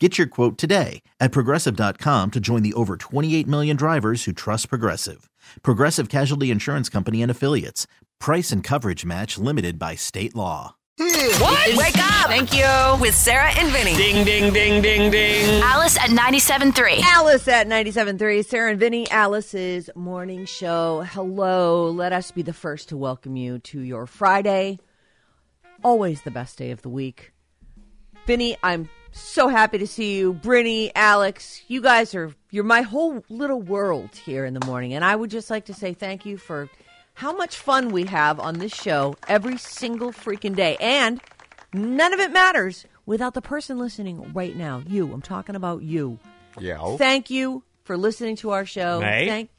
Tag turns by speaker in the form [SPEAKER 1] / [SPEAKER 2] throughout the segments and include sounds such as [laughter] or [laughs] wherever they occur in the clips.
[SPEAKER 1] Get your quote today at progressive.com to join the over 28 million drivers who trust Progressive. Progressive Casualty Insurance Company and Affiliates. Price and coverage match limited by state law.
[SPEAKER 2] What? Wake up! Thank you. With Sarah and Vinny.
[SPEAKER 3] Ding, ding, ding, ding, ding.
[SPEAKER 4] Alice at 97.3.
[SPEAKER 5] Alice at 97.3, Sarah and Vinny, Alice's morning show. Hello. Let us be the first to welcome you to your Friday. Always the best day of the week. Vinny, I'm so happy to see you. Brenna, Alex, you guys are, you're my whole little world here in the morning. And I would just like to say thank you for how much fun we have on this show every single freaking day. And none of it matters without the person listening right now. You. I'm talking about you.
[SPEAKER 6] Yeah.
[SPEAKER 5] Thank you for listening to our show.
[SPEAKER 3] May?
[SPEAKER 5] Thank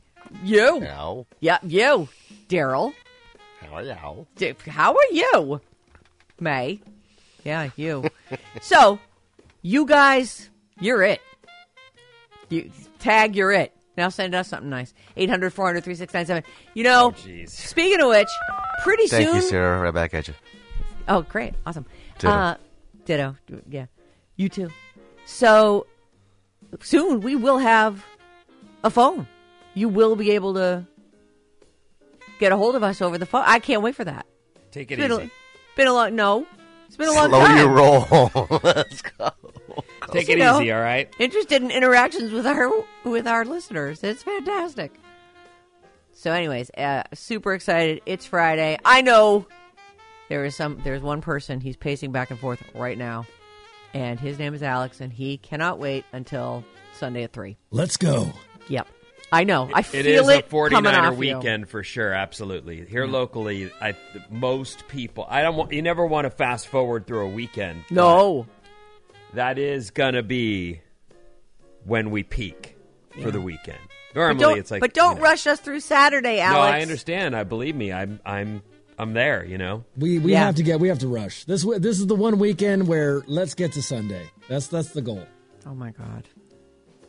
[SPEAKER 5] you.
[SPEAKER 6] Yeah.
[SPEAKER 5] Yeah, you, Daryl.
[SPEAKER 6] How are you?
[SPEAKER 5] How are you, May? Yeah, you. [laughs] so, you guys, you're it. You tag, you're it. Now send us something nice. 800 400 3697. You know,
[SPEAKER 3] jeez.
[SPEAKER 5] speaking of which, pretty
[SPEAKER 6] Thank
[SPEAKER 5] soon.
[SPEAKER 6] Thank you, Sarah. Right back at you.
[SPEAKER 5] Oh, great. Awesome.
[SPEAKER 6] Ditto.
[SPEAKER 5] Uh, ditto. Yeah. You too. So soon we will have a phone. You will be able to get a hold of us over the phone. I can't wait for that.
[SPEAKER 3] Take it
[SPEAKER 5] It's been
[SPEAKER 3] easy.
[SPEAKER 5] a, been a long no. It's been a long
[SPEAKER 6] Slow
[SPEAKER 5] time.
[SPEAKER 6] your roll. [laughs] Let's go.
[SPEAKER 3] Take
[SPEAKER 5] you
[SPEAKER 3] it
[SPEAKER 5] know.
[SPEAKER 3] easy, all right?
[SPEAKER 5] Interested in interactions with our with our listeners. It's fantastic. So, anyways, uh, super excited. It's Friday. I know there is some. There's one person. He's pacing back and forth right now, and his name is Alex, and he cannot wait until Sunday at three.
[SPEAKER 7] Let's go.
[SPEAKER 5] Yep, I know. I
[SPEAKER 3] It
[SPEAKER 5] feel
[SPEAKER 3] is
[SPEAKER 5] it
[SPEAKER 3] a
[SPEAKER 5] coming
[SPEAKER 3] 49er
[SPEAKER 5] off you.
[SPEAKER 3] weekend for sure, absolutely. Here mm. locally, I most people, I don't want, you never want to fast forward through a weekend.
[SPEAKER 5] No,
[SPEAKER 3] That is going to be when we peak for the weekend. Normally
[SPEAKER 5] but don't.
[SPEAKER 3] it's like
[SPEAKER 5] but don't
[SPEAKER 3] you know.
[SPEAKER 5] rush us through Saturday, Alex.
[SPEAKER 3] No, I understand. I believe me. I'm I'm I'm there, you know.
[SPEAKER 7] We we
[SPEAKER 5] Yeah.
[SPEAKER 7] have to get we have to rush. This this is the one weekend where let's get to Sunday. That's that's the goal.
[SPEAKER 5] Oh my god.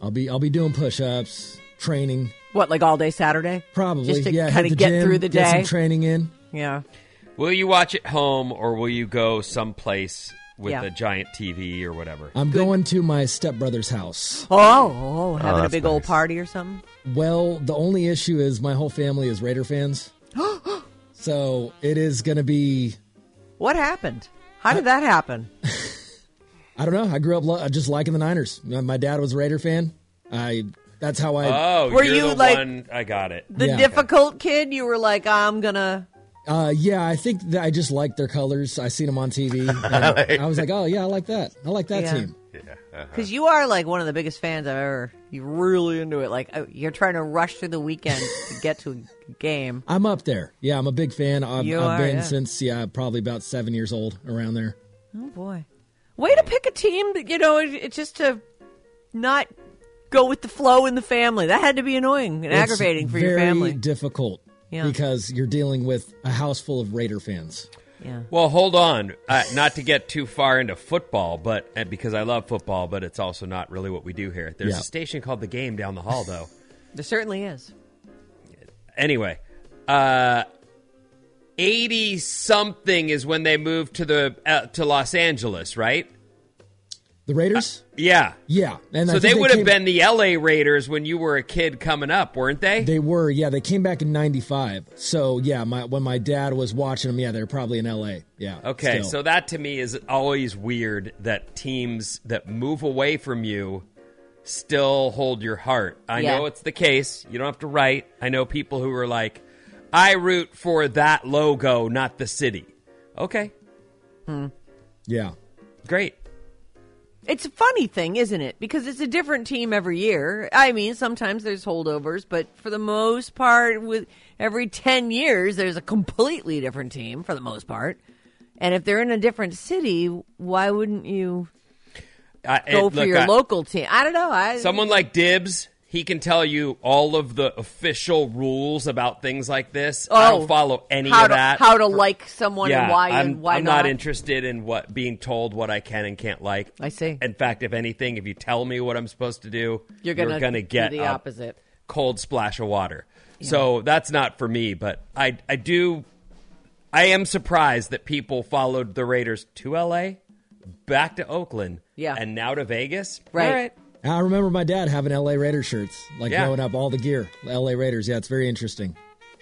[SPEAKER 7] I'll be I'll be doing push-ups, training,
[SPEAKER 5] What, like all day Saturday?
[SPEAKER 7] probably.
[SPEAKER 5] Just to
[SPEAKER 7] yeah,
[SPEAKER 5] kind of get
[SPEAKER 7] gym,
[SPEAKER 5] through the
[SPEAKER 7] Get some
[SPEAKER 5] day.
[SPEAKER 7] training in.
[SPEAKER 5] Yeah.
[SPEAKER 3] Will you watch it home or will you go someplace with
[SPEAKER 5] Yeah.
[SPEAKER 3] a giant TV or whatever?
[SPEAKER 7] I'm going to my stepbrother's house.
[SPEAKER 5] Oh, oh, oh, oh having a
[SPEAKER 6] that's
[SPEAKER 5] big old party or something.
[SPEAKER 7] Well, the only issue is my whole family is Raider fans. [gasps] so it is going to be
[SPEAKER 5] What happened? How did that happen? [laughs]
[SPEAKER 7] I don't know. I grew up lo- just liking the Niners. My my dad was a Raider fan. I that's how I
[SPEAKER 3] Oh,
[SPEAKER 5] Were
[SPEAKER 3] you're
[SPEAKER 5] you,
[SPEAKER 3] the
[SPEAKER 5] like-
[SPEAKER 3] one I got it.
[SPEAKER 5] The
[SPEAKER 7] Yeah.
[SPEAKER 5] difficult kid, you were like, I'm gonna.
[SPEAKER 7] Uh, yeah, I think that I just like their colors. I seen them on TV. [laughs] and I was like, oh yeah, I like that. I like that
[SPEAKER 5] Yeah.
[SPEAKER 7] team.
[SPEAKER 5] Because you are like one of the biggest fans I've ever. You're really into it. Like, uh, you're trying to rush through the weekend [laughs] to get to a game.
[SPEAKER 7] I'm up there. Yeah, I'm a big fan. I've,
[SPEAKER 5] You
[SPEAKER 7] I've
[SPEAKER 5] are,
[SPEAKER 7] been
[SPEAKER 5] yeah.
[SPEAKER 7] since yeah, probably about seven years old, around there.
[SPEAKER 5] Oh, boy. Way to pick a team that, you know, it, it's just to not go with the flow in the family. That had to be annoying and
[SPEAKER 7] It's
[SPEAKER 5] aggravating for your family.
[SPEAKER 7] difficult
[SPEAKER 5] Yeah.
[SPEAKER 7] because you're dealing with a house full of Raider fans.
[SPEAKER 5] yeah.
[SPEAKER 3] Well, hold on. Uh, not to get too far into football, but uh, because I love football, but it's also not really what we do here. There's
[SPEAKER 7] Yeah.
[SPEAKER 3] a station called The Game down the hall, though. [laughs]
[SPEAKER 5] There certainly is.
[SPEAKER 3] anyway, uh, eighty something is when they moved to the uh, to Los Angeles, right?
[SPEAKER 7] The Raiders?
[SPEAKER 3] Uh, yeah.
[SPEAKER 7] yeah, and
[SPEAKER 3] so
[SPEAKER 7] think
[SPEAKER 3] they would have been the LA Raiders when you were a kid coming up, weren't they?
[SPEAKER 7] They were, yeah. They came back in '95. So yeah, my when my dad was watching them, yeah, they were probably in L.A. Yeah.
[SPEAKER 3] Okay,
[SPEAKER 7] still.
[SPEAKER 3] so that to me is always weird that teams that move away from you still hold your heart. I
[SPEAKER 5] Yeah.
[SPEAKER 3] know it's the case. You don't have to write. I know people who are like, I root for that logo, not the city. Okay,
[SPEAKER 7] Yeah.
[SPEAKER 3] great.
[SPEAKER 5] It's a funny thing, isn't it? Because it's a different team every year. I mean, sometimes there's holdovers, but for the most part, with every 10 years, there's a completely different team for the most part. And if they're in a different city, why wouldn't you
[SPEAKER 3] I,
[SPEAKER 5] go
[SPEAKER 3] it-
[SPEAKER 5] for
[SPEAKER 3] look,
[SPEAKER 5] your
[SPEAKER 3] I-
[SPEAKER 5] local team? I don't know. I,
[SPEAKER 3] Someone like Dibs, he can tell you all of the official rules about things like this. I
[SPEAKER 5] Oh,
[SPEAKER 3] don't follow any of
[SPEAKER 5] to,
[SPEAKER 3] that.
[SPEAKER 5] How to like someone
[SPEAKER 3] yeah,
[SPEAKER 5] and why
[SPEAKER 3] I'm,
[SPEAKER 5] and why
[SPEAKER 3] I'm not interested in what being told what I can and can't like.
[SPEAKER 5] I see.
[SPEAKER 3] In fact, if anything, if you tell me what I'm supposed to do,
[SPEAKER 5] You're gonna
[SPEAKER 3] gonna get
[SPEAKER 5] the
[SPEAKER 3] a
[SPEAKER 5] opposite.
[SPEAKER 3] cold splash of water. So that's not for me. But I, I do, I am surprised that people followed the Raiders to L.A., back to Oakland,
[SPEAKER 5] Yeah.
[SPEAKER 3] and now to Vegas.
[SPEAKER 5] Right.
[SPEAKER 3] Right.
[SPEAKER 7] I remember my dad having LA Raiders shirts, like
[SPEAKER 3] Yeah.
[SPEAKER 7] growing up, all the gear. LA Raiders. Yeah, it's very interesting.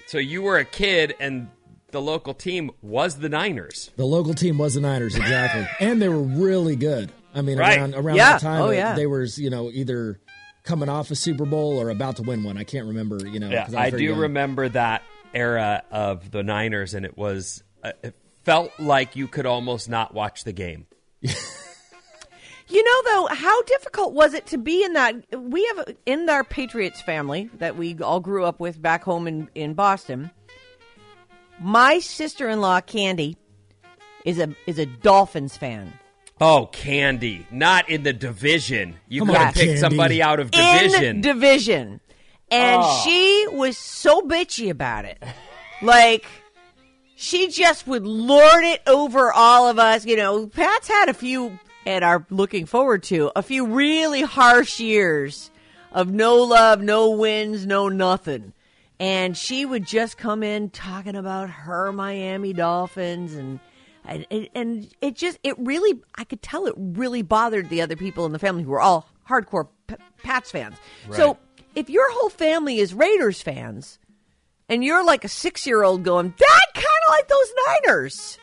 [SPEAKER 3] So you were a kid, and the local team was the Niners.
[SPEAKER 7] The local team was the Niners, exactly. [laughs] and they were really good. I mean,
[SPEAKER 3] Right.
[SPEAKER 7] around, around
[SPEAKER 5] Yeah.
[SPEAKER 7] that time,
[SPEAKER 5] Oh,
[SPEAKER 7] uh,
[SPEAKER 5] yeah.
[SPEAKER 7] they were, you know, either coming off a Super Bowl or about to win one. I can't remember, you know.
[SPEAKER 3] Yeah,
[SPEAKER 7] 'cause I,
[SPEAKER 3] I do
[SPEAKER 7] young.
[SPEAKER 3] remember that era of the Niners, and it was uh, it felt like you could almost not watch the game. [laughs]
[SPEAKER 5] You know, though, how difficult was it to be in that? We have in our Patriots family that we all grew up with back home in, in Boston. My sister in law, Candy, is a is a Dolphins fan.
[SPEAKER 3] Oh, Candy, not in the division. You
[SPEAKER 7] Come
[SPEAKER 3] could
[SPEAKER 7] on,
[SPEAKER 3] have picked
[SPEAKER 7] Candy.
[SPEAKER 3] somebody out of division.
[SPEAKER 5] In division. And
[SPEAKER 3] Oh.
[SPEAKER 5] she was so bitchy about it. Like, she just would lord it over all of us. You know, Pat's had a few, and are looking forward to, a few really harsh years of no love, no wins, no nothing. And she would just come in talking about her Miami Dolphins and. And, and- and it just, it really, I could tell it really bothered the other people in the family who were all hardcore P- Pats fans. So if your whole family is Raiders fans, and you're like a six year old going, "Dad, kind of like those Niners.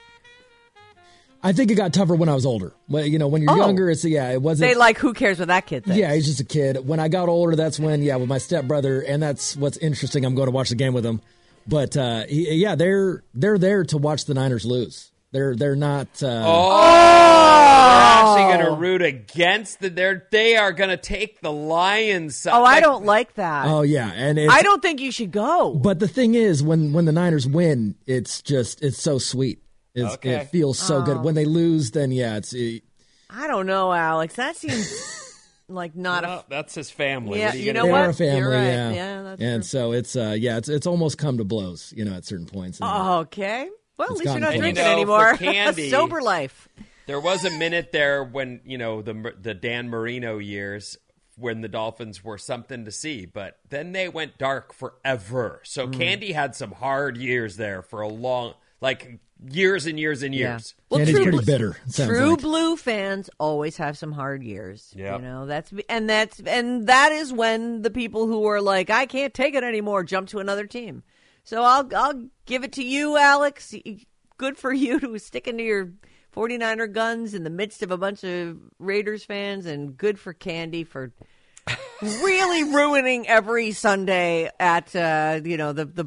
[SPEAKER 7] I think it got tougher when I was older. Well, you know, when you're
[SPEAKER 5] Oh.
[SPEAKER 7] younger, it's yeah, it wasn't.
[SPEAKER 5] They like, who cares what that kid thinks?
[SPEAKER 7] Yeah, he's just a kid. When I got older, that's when, yeah, with my stepbrother, and that's what's interesting. I'm going to watch the game with him, but uh, he, yeah, they're they're there to watch the Niners lose. They're they're not. Uh,
[SPEAKER 3] Oh, they're actually going to root against the. They're they are going to take the Lions. side.
[SPEAKER 5] Oh, I don't like that.
[SPEAKER 7] oh yeah, and it's,
[SPEAKER 5] I don't think you should go.
[SPEAKER 7] But the thing is, when when the Niners win, it's just it's so sweet. It's,
[SPEAKER 3] Okay.
[SPEAKER 7] It feels so
[SPEAKER 5] Oh.
[SPEAKER 7] good. When they lose, then yeah, it's it,
[SPEAKER 5] I don't know, Alex. That seems [laughs] like not
[SPEAKER 3] Well,
[SPEAKER 5] a.
[SPEAKER 3] that's his family.
[SPEAKER 5] Yeah,
[SPEAKER 3] you,
[SPEAKER 5] you know
[SPEAKER 7] they're
[SPEAKER 5] what?
[SPEAKER 7] a family.
[SPEAKER 5] You're right.
[SPEAKER 7] Yeah,
[SPEAKER 5] Yeah, that's
[SPEAKER 7] and
[SPEAKER 5] true.
[SPEAKER 7] so it's uh yeah, it's it's almost come to blows, you know, at certain points. And-
[SPEAKER 5] Okay. Well, at least you're not drinking
[SPEAKER 3] you know,
[SPEAKER 5] anymore. [laughs]
[SPEAKER 3] Candy-
[SPEAKER 5] Sober life.
[SPEAKER 3] There was a minute there when you know the the Dan Marino years when the Dolphins were something to see, but then they went dark forever. So
[SPEAKER 5] Mm.
[SPEAKER 3] Candy had some hard years there for a long, like years and years and
[SPEAKER 5] Yeah.
[SPEAKER 3] years.
[SPEAKER 7] Candy's
[SPEAKER 5] true
[SPEAKER 7] pretty
[SPEAKER 5] Blue-
[SPEAKER 7] bitter,
[SPEAKER 5] True
[SPEAKER 7] like.
[SPEAKER 5] blue fans always have some hard years.
[SPEAKER 3] Yep.
[SPEAKER 5] You know, that's and that's and that is when the people who are like, I can't take it anymore, jump to another team. So I'll I'll give it to you, Alex. Good for you to sticking to your 49er guns in the midst of a bunch of Raiders fans, and good for Candy for [laughs] really ruining every Sunday at uh, you know the the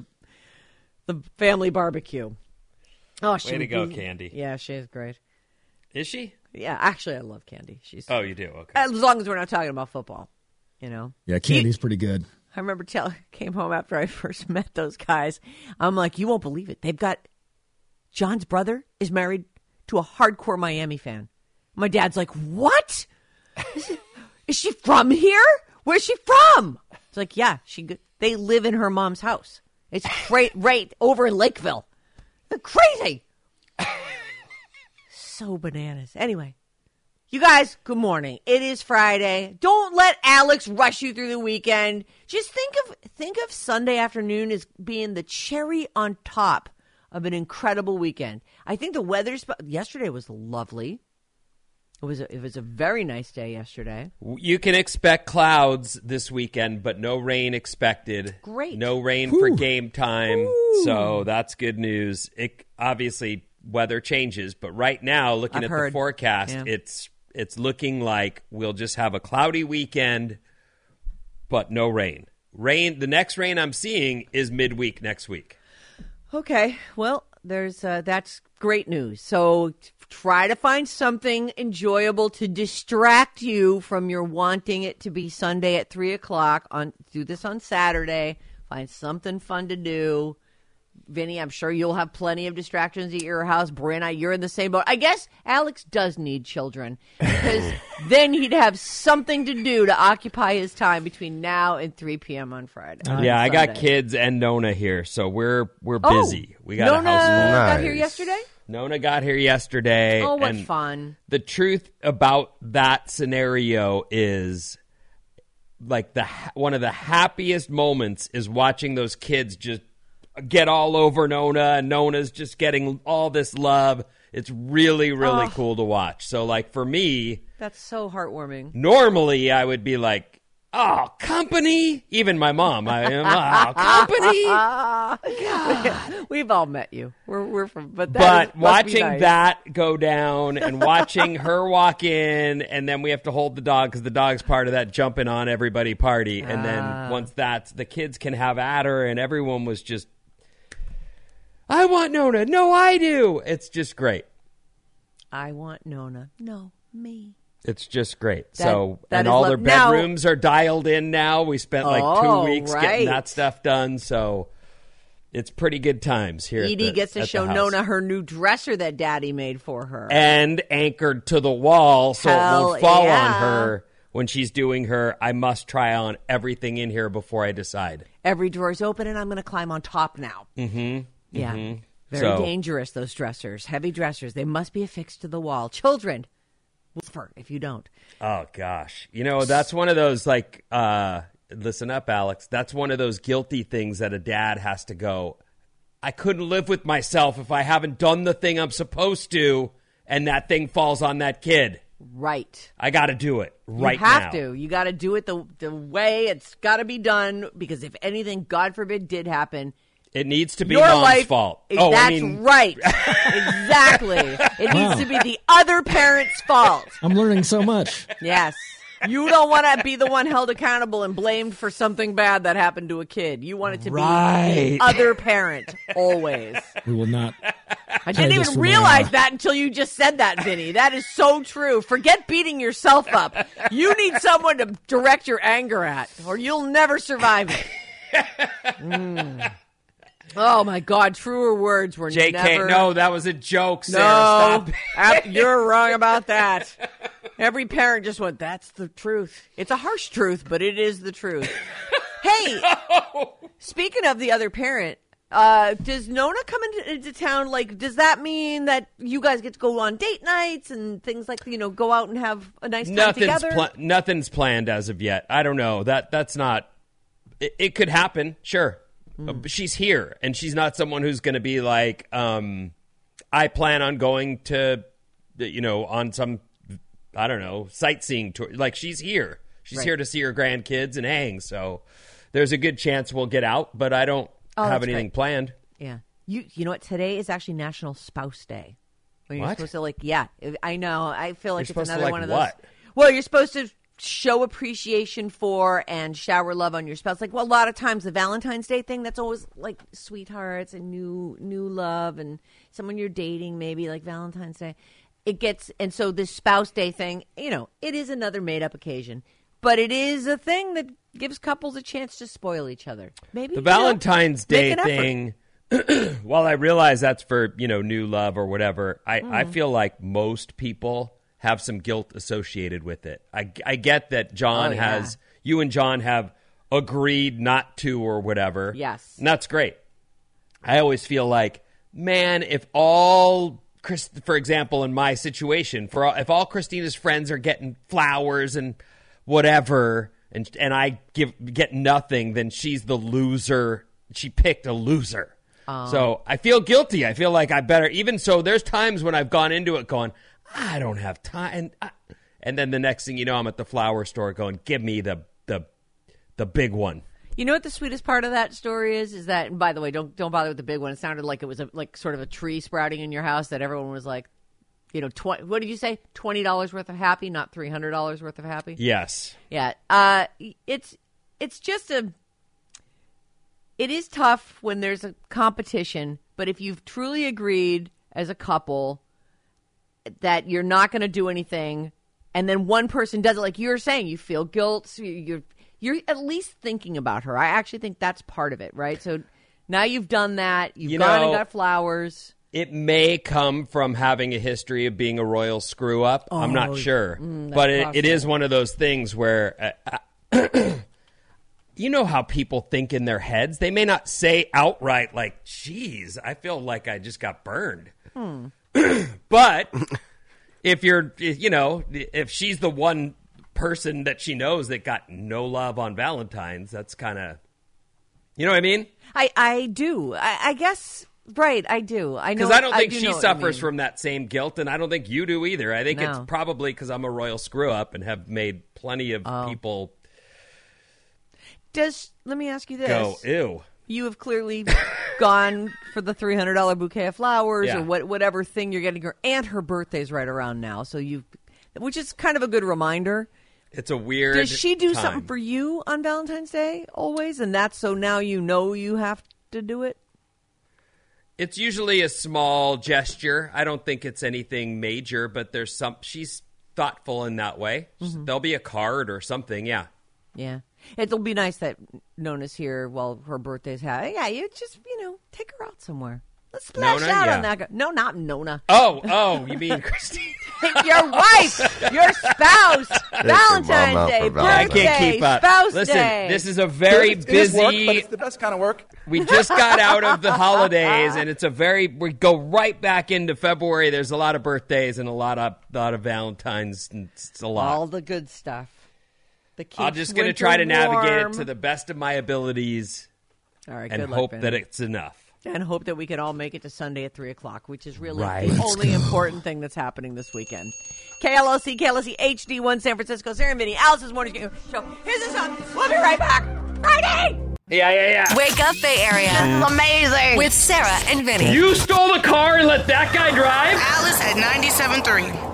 [SPEAKER 5] the family barbecue. Oh, she
[SPEAKER 3] Way to go,
[SPEAKER 5] be-
[SPEAKER 3] Candy.
[SPEAKER 5] Yeah, she is great.
[SPEAKER 3] Is she?
[SPEAKER 5] Yeah, actually, I love Candy. She's
[SPEAKER 3] Oh, you do. Okay.
[SPEAKER 5] as long as we're not talking about football, you know.
[SPEAKER 7] yeah, Candy's pretty good.
[SPEAKER 5] I remember tell [laughs] came home after I [laughs] first met those guys. I'm like, you won't believe it. They've got John's brother is married to a hardcore Miami fan. My dad's like, what? Is, it- [laughs] is she from here? Where's she from? It's like, yeah, she. They live in her mom's house. It's right, right over in Lakeville. They're crazy. [laughs] so bananas. Anyway, you guys, good morning. It is Friday. Don't let Alex rush you through the weekend. Just think of think of Sunday afternoon as being the cherry on top of an incredible weekend. I think the weather's yesterday was lovely. It was a, it was a very nice day yesterday.
[SPEAKER 3] You can expect clouds this weekend, but no rain expected.
[SPEAKER 5] Great.
[SPEAKER 3] No rain for game time. So that's good news. It obviously weather changes, but right now, looking
[SPEAKER 5] I've
[SPEAKER 3] at
[SPEAKER 5] heard.
[SPEAKER 3] the forecast,
[SPEAKER 5] Yeah.
[SPEAKER 3] it's it's looking like we'll just have a cloudy weekend, but no rain. Rain. The next rain I'm seeing is midweek next week.
[SPEAKER 5] Okay, well, there's uh, that's great news. So t- try to find something enjoyable to distract you from your wanting it to be Sunday at three o'clock. On do this on Saturday. Find something fun to do. Vinny, I'm sure you'll have plenty of distractions at your house. Brenna, you're in the same boat. I guess Alex does need children because [laughs] then he'd have something to do to occupy his time between now and 3 p.m. on Friday.
[SPEAKER 3] yeah, I got kids and Nona here, so we're we're
[SPEAKER 5] Oh,
[SPEAKER 3] busy. we got
[SPEAKER 5] Nona
[SPEAKER 3] a house.
[SPEAKER 5] got here yesterday.
[SPEAKER 3] Nona got here yesterday.
[SPEAKER 5] Oh, what fun!
[SPEAKER 3] the truth about that scenario is like the one of the happiest moments is watching those kids just get all over Nona and Nona's just getting all this love. It's really really cool to watch. So like for me,
[SPEAKER 5] That's so heartwarming.
[SPEAKER 3] normally I would be like, "Oh, company." Even my mom, I am, "Oh, company." [laughs]
[SPEAKER 5] We've all met you. We're we're from, but that
[SPEAKER 3] but
[SPEAKER 5] is-
[SPEAKER 3] watching
[SPEAKER 5] nice.
[SPEAKER 3] that go down and [laughs] watching her walk in and then we have to hold the dog because the dog's part of that jumping on everybody party and
[SPEAKER 5] Ah.
[SPEAKER 3] then once that's the kids can have at her and everyone was just i want nona no i do it's just great
[SPEAKER 5] I want Nona. No, me.
[SPEAKER 3] It's just great
[SPEAKER 5] That-
[SPEAKER 3] so
[SPEAKER 5] that
[SPEAKER 3] and
[SPEAKER 5] is
[SPEAKER 3] all
[SPEAKER 5] lo-
[SPEAKER 3] their
[SPEAKER 5] now-
[SPEAKER 3] bedrooms are dialed in now we spent like
[SPEAKER 5] Oh,
[SPEAKER 3] two weeks
[SPEAKER 5] right.
[SPEAKER 3] getting that stuff done so it's pretty good times here at
[SPEAKER 5] Edie
[SPEAKER 3] the-
[SPEAKER 5] gets to show. Nona her new dresser that Daddy made for her.
[SPEAKER 3] and anchored to the wall so it won't fall
[SPEAKER 5] yeah.
[SPEAKER 3] on her when she's doing her I must try on everything in here before I decide.
[SPEAKER 5] Every drawer's open, and I'm going to climb on top now. Mm-hmm. Yeah. Very
[SPEAKER 3] So-
[SPEAKER 5] dangerous. Those dressers, heavy dressers. They must be affixed to the wall. Children, whisper if you don't.
[SPEAKER 3] Oh gosh. You know, that's one of those like uh listen up Alex. That's one of those guilty things that a dad has to go I couldn't live with myself if I haven't done the thing I'm supposed to and that thing falls on that kid.
[SPEAKER 5] Right.
[SPEAKER 3] I got to do it right
[SPEAKER 5] you have
[SPEAKER 3] now.
[SPEAKER 5] to. You got to do it the the way it's got to be done. Because if anything, God forbid, did happen,
[SPEAKER 3] It needs to be
[SPEAKER 5] your
[SPEAKER 3] mom's
[SPEAKER 5] life.
[SPEAKER 3] fault.
[SPEAKER 5] is-
[SPEAKER 3] oh,
[SPEAKER 5] that's
[SPEAKER 3] I mean
[SPEAKER 5] right. [laughs] exactly. It needs to be the other parent's fault.
[SPEAKER 7] I'm learning so much.
[SPEAKER 5] Yes. You don't want to be the one held accountable and blamed for something bad that happened to a kid. You want it to be
[SPEAKER 3] Right.
[SPEAKER 5] the other parent always.
[SPEAKER 7] We will not.
[SPEAKER 5] I didn't even realize that until you just said that, Vinny. That is so true. Forget beating yourself up. You need someone to direct your anger at, or you'll never survive it. Mm. Oh my God! Truer words were
[SPEAKER 3] JK,
[SPEAKER 5] never.
[SPEAKER 3] JK no, that was a joke, Sarah.
[SPEAKER 5] No,
[SPEAKER 3] Stop.
[SPEAKER 5] You're wrong about that. [laughs] Every parent just went, that's the truth. It's a harsh truth, but it is the truth. [laughs] hey, speaking of the other parent, uh, does Nona come into, into town? Like, does that mean that you guys get to go on date nights and things like, you know, go out and have a nice time
[SPEAKER 3] nothing's
[SPEAKER 5] together?
[SPEAKER 3] pla- nothing's planned as of yet. I don't know. That that's not. It, it could happen, sure.
[SPEAKER 5] Hmm.
[SPEAKER 3] Uh, she's here, and she's not someone who's going to be like, um, I plan on going to, you know, on some, I don't know, sightseeing tour. Like she's here. She's
[SPEAKER 5] Right.
[SPEAKER 3] here to see her grandkids and hang. So there's a good chance we'll get out, but I don't
[SPEAKER 5] Oh,
[SPEAKER 3] have anything planned.
[SPEAKER 5] Yeah. You you know what? Today is actually National Spouse Day. When you're
[SPEAKER 3] What?
[SPEAKER 5] supposed to like, yeah, I know. I feel like
[SPEAKER 3] You're
[SPEAKER 5] it's
[SPEAKER 3] supposed to
[SPEAKER 5] another
[SPEAKER 3] like
[SPEAKER 5] one of
[SPEAKER 3] what?
[SPEAKER 5] those. Well, you're supposed to show appreciation for and shower love on your spouse. Like, well, a lot of times the Valentine's Day thing, that's always like sweethearts and new new love and someone you're dating, maybe like Valentine's Day. It gets and so this Spouse Day thing, you know, it is another made up occasion, but it is a thing that gives couples a chance to spoil each other. Maybe
[SPEAKER 3] The
[SPEAKER 5] you know,
[SPEAKER 3] Valentine's Day thing, [clears throat] while I realize that's for, you know, new love or whatever, I,
[SPEAKER 5] Mm.
[SPEAKER 3] I feel like most people have some guilt associated with it. I, I get that John
[SPEAKER 5] Oh, yeah.
[SPEAKER 3] has, you and John have agreed not to or whatever.
[SPEAKER 5] Yes.
[SPEAKER 3] And that's great. I always feel like, man, if all, Chris, for example, in my situation, for all, if all Christina's friends are getting flowers and whatever, and and I give get nothing, then she's the loser. She picked a loser. Oh. So I feel guilty. I feel like I better. Even so, there's times when I've gone into it going, I don't have time, and I, and then the next thing you know, I'm at the flower store going, give me the the the big one.
[SPEAKER 5] You know what the sweetest part of that story is? Is that, and by the way, don't don't bother with the big one. It sounded like it was a, like sort of a tree sprouting in your house that everyone was like, you know, tw- what did you say? Twenty dollars worth of happy, not three hundred dollars worth of happy.
[SPEAKER 3] Yes.
[SPEAKER 5] Yeah. Uh, it's it's just a. It is tough when there's a competition, but if you've truly agreed as a couple that you're not going to do anything, and then one person does it, like you're saying, you feel guilt. you- You're you're at least thinking about her. I actually think that's part of it, right? So now you've done that. You've
[SPEAKER 3] You
[SPEAKER 5] gone and got flowers.
[SPEAKER 3] It may come from having a history of being a royal screw up. I'm not oh, sure. Mm, but it, it is one of those things where, uh, uh [clears throat] you know how people think in their heads? They may not say outright, like, geez, I feel like I just got burned. Hmm. [clears throat] but if you're, you know, if she's the one person that she knows that got no love on Valentine's, that's kind of, you know what I mean?
[SPEAKER 5] I I do. I, I guess right. I do. I know
[SPEAKER 3] Because I don't think
[SPEAKER 5] do
[SPEAKER 3] she suffers from that same guilt, and I don't think you do either. I think it's probably because I'm a royal screw up and have made plenty of
[SPEAKER 5] Oh.
[SPEAKER 3] people
[SPEAKER 5] Does let me ask you this:
[SPEAKER 3] go, ew.
[SPEAKER 5] You have clearly [laughs] gone for the three hundred dollar bouquet of flowers
[SPEAKER 3] Yeah.
[SPEAKER 5] or what, whatever thing you're getting her, and her birthday's right around now. So you, which is kind of a good reminder.
[SPEAKER 3] It's a weird.
[SPEAKER 5] Does she do
[SPEAKER 3] time.
[SPEAKER 5] something for you on Valentine's Day always? And that's so now you know you have to do it.
[SPEAKER 3] It's usually a small gesture. I don't think it's anything major, but there's some. She's thoughtful in that way.
[SPEAKER 5] Mm-hmm.
[SPEAKER 3] There'll be a card or something. Yeah.
[SPEAKER 5] Yeah, it'll be nice that Nona's here while her birthday's happening. Yeah, you just you know take her out somewhere. Let's splash
[SPEAKER 3] Nona?
[SPEAKER 5] out
[SPEAKER 3] Yeah.
[SPEAKER 5] on that. Guy. No, not Nona.
[SPEAKER 3] Oh, [laughs] oh, you mean Christine? [laughs]
[SPEAKER 5] your wife, your spouse, Valentine's
[SPEAKER 6] mama
[SPEAKER 5] Day, birthday,
[SPEAKER 3] I
[SPEAKER 6] Valentine's
[SPEAKER 3] can't keep up.
[SPEAKER 5] spouse
[SPEAKER 3] Listen,
[SPEAKER 5] day.
[SPEAKER 3] this is a very
[SPEAKER 4] It is
[SPEAKER 3] busy.
[SPEAKER 4] work, but it's the best kind of work.
[SPEAKER 3] we just got out of the [laughs] holidays and it's a very we go right back into february there's a lot of birthdays and a lot of a lot of valentines and it's a lot
[SPEAKER 5] all the good stuff. The
[SPEAKER 3] i'm just going to try to navigate it to the best of my abilities
[SPEAKER 5] all right,
[SPEAKER 3] and
[SPEAKER 5] good luck,
[SPEAKER 3] hope
[SPEAKER 5] Ben.
[SPEAKER 3] that it's enough
[SPEAKER 5] and hope that we can all make it to Sunday at three o'clock, which is really
[SPEAKER 3] Right.
[SPEAKER 5] the only important thing that's happening this weekend. KLLC, KLLC HD one San Francisco, Sarah and Vinny, Alice's morning show. Here's the song. We'll be right back. Friday.
[SPEAKER 3] yeah yeah yeah
[SPEAKER 2] Wake up, Bay Area. This is amazing. With Sarah and Vinny.
[SPEAKER 3] you stole the car and let that guy drive
[SPEAKER 2] Alice at 97.3.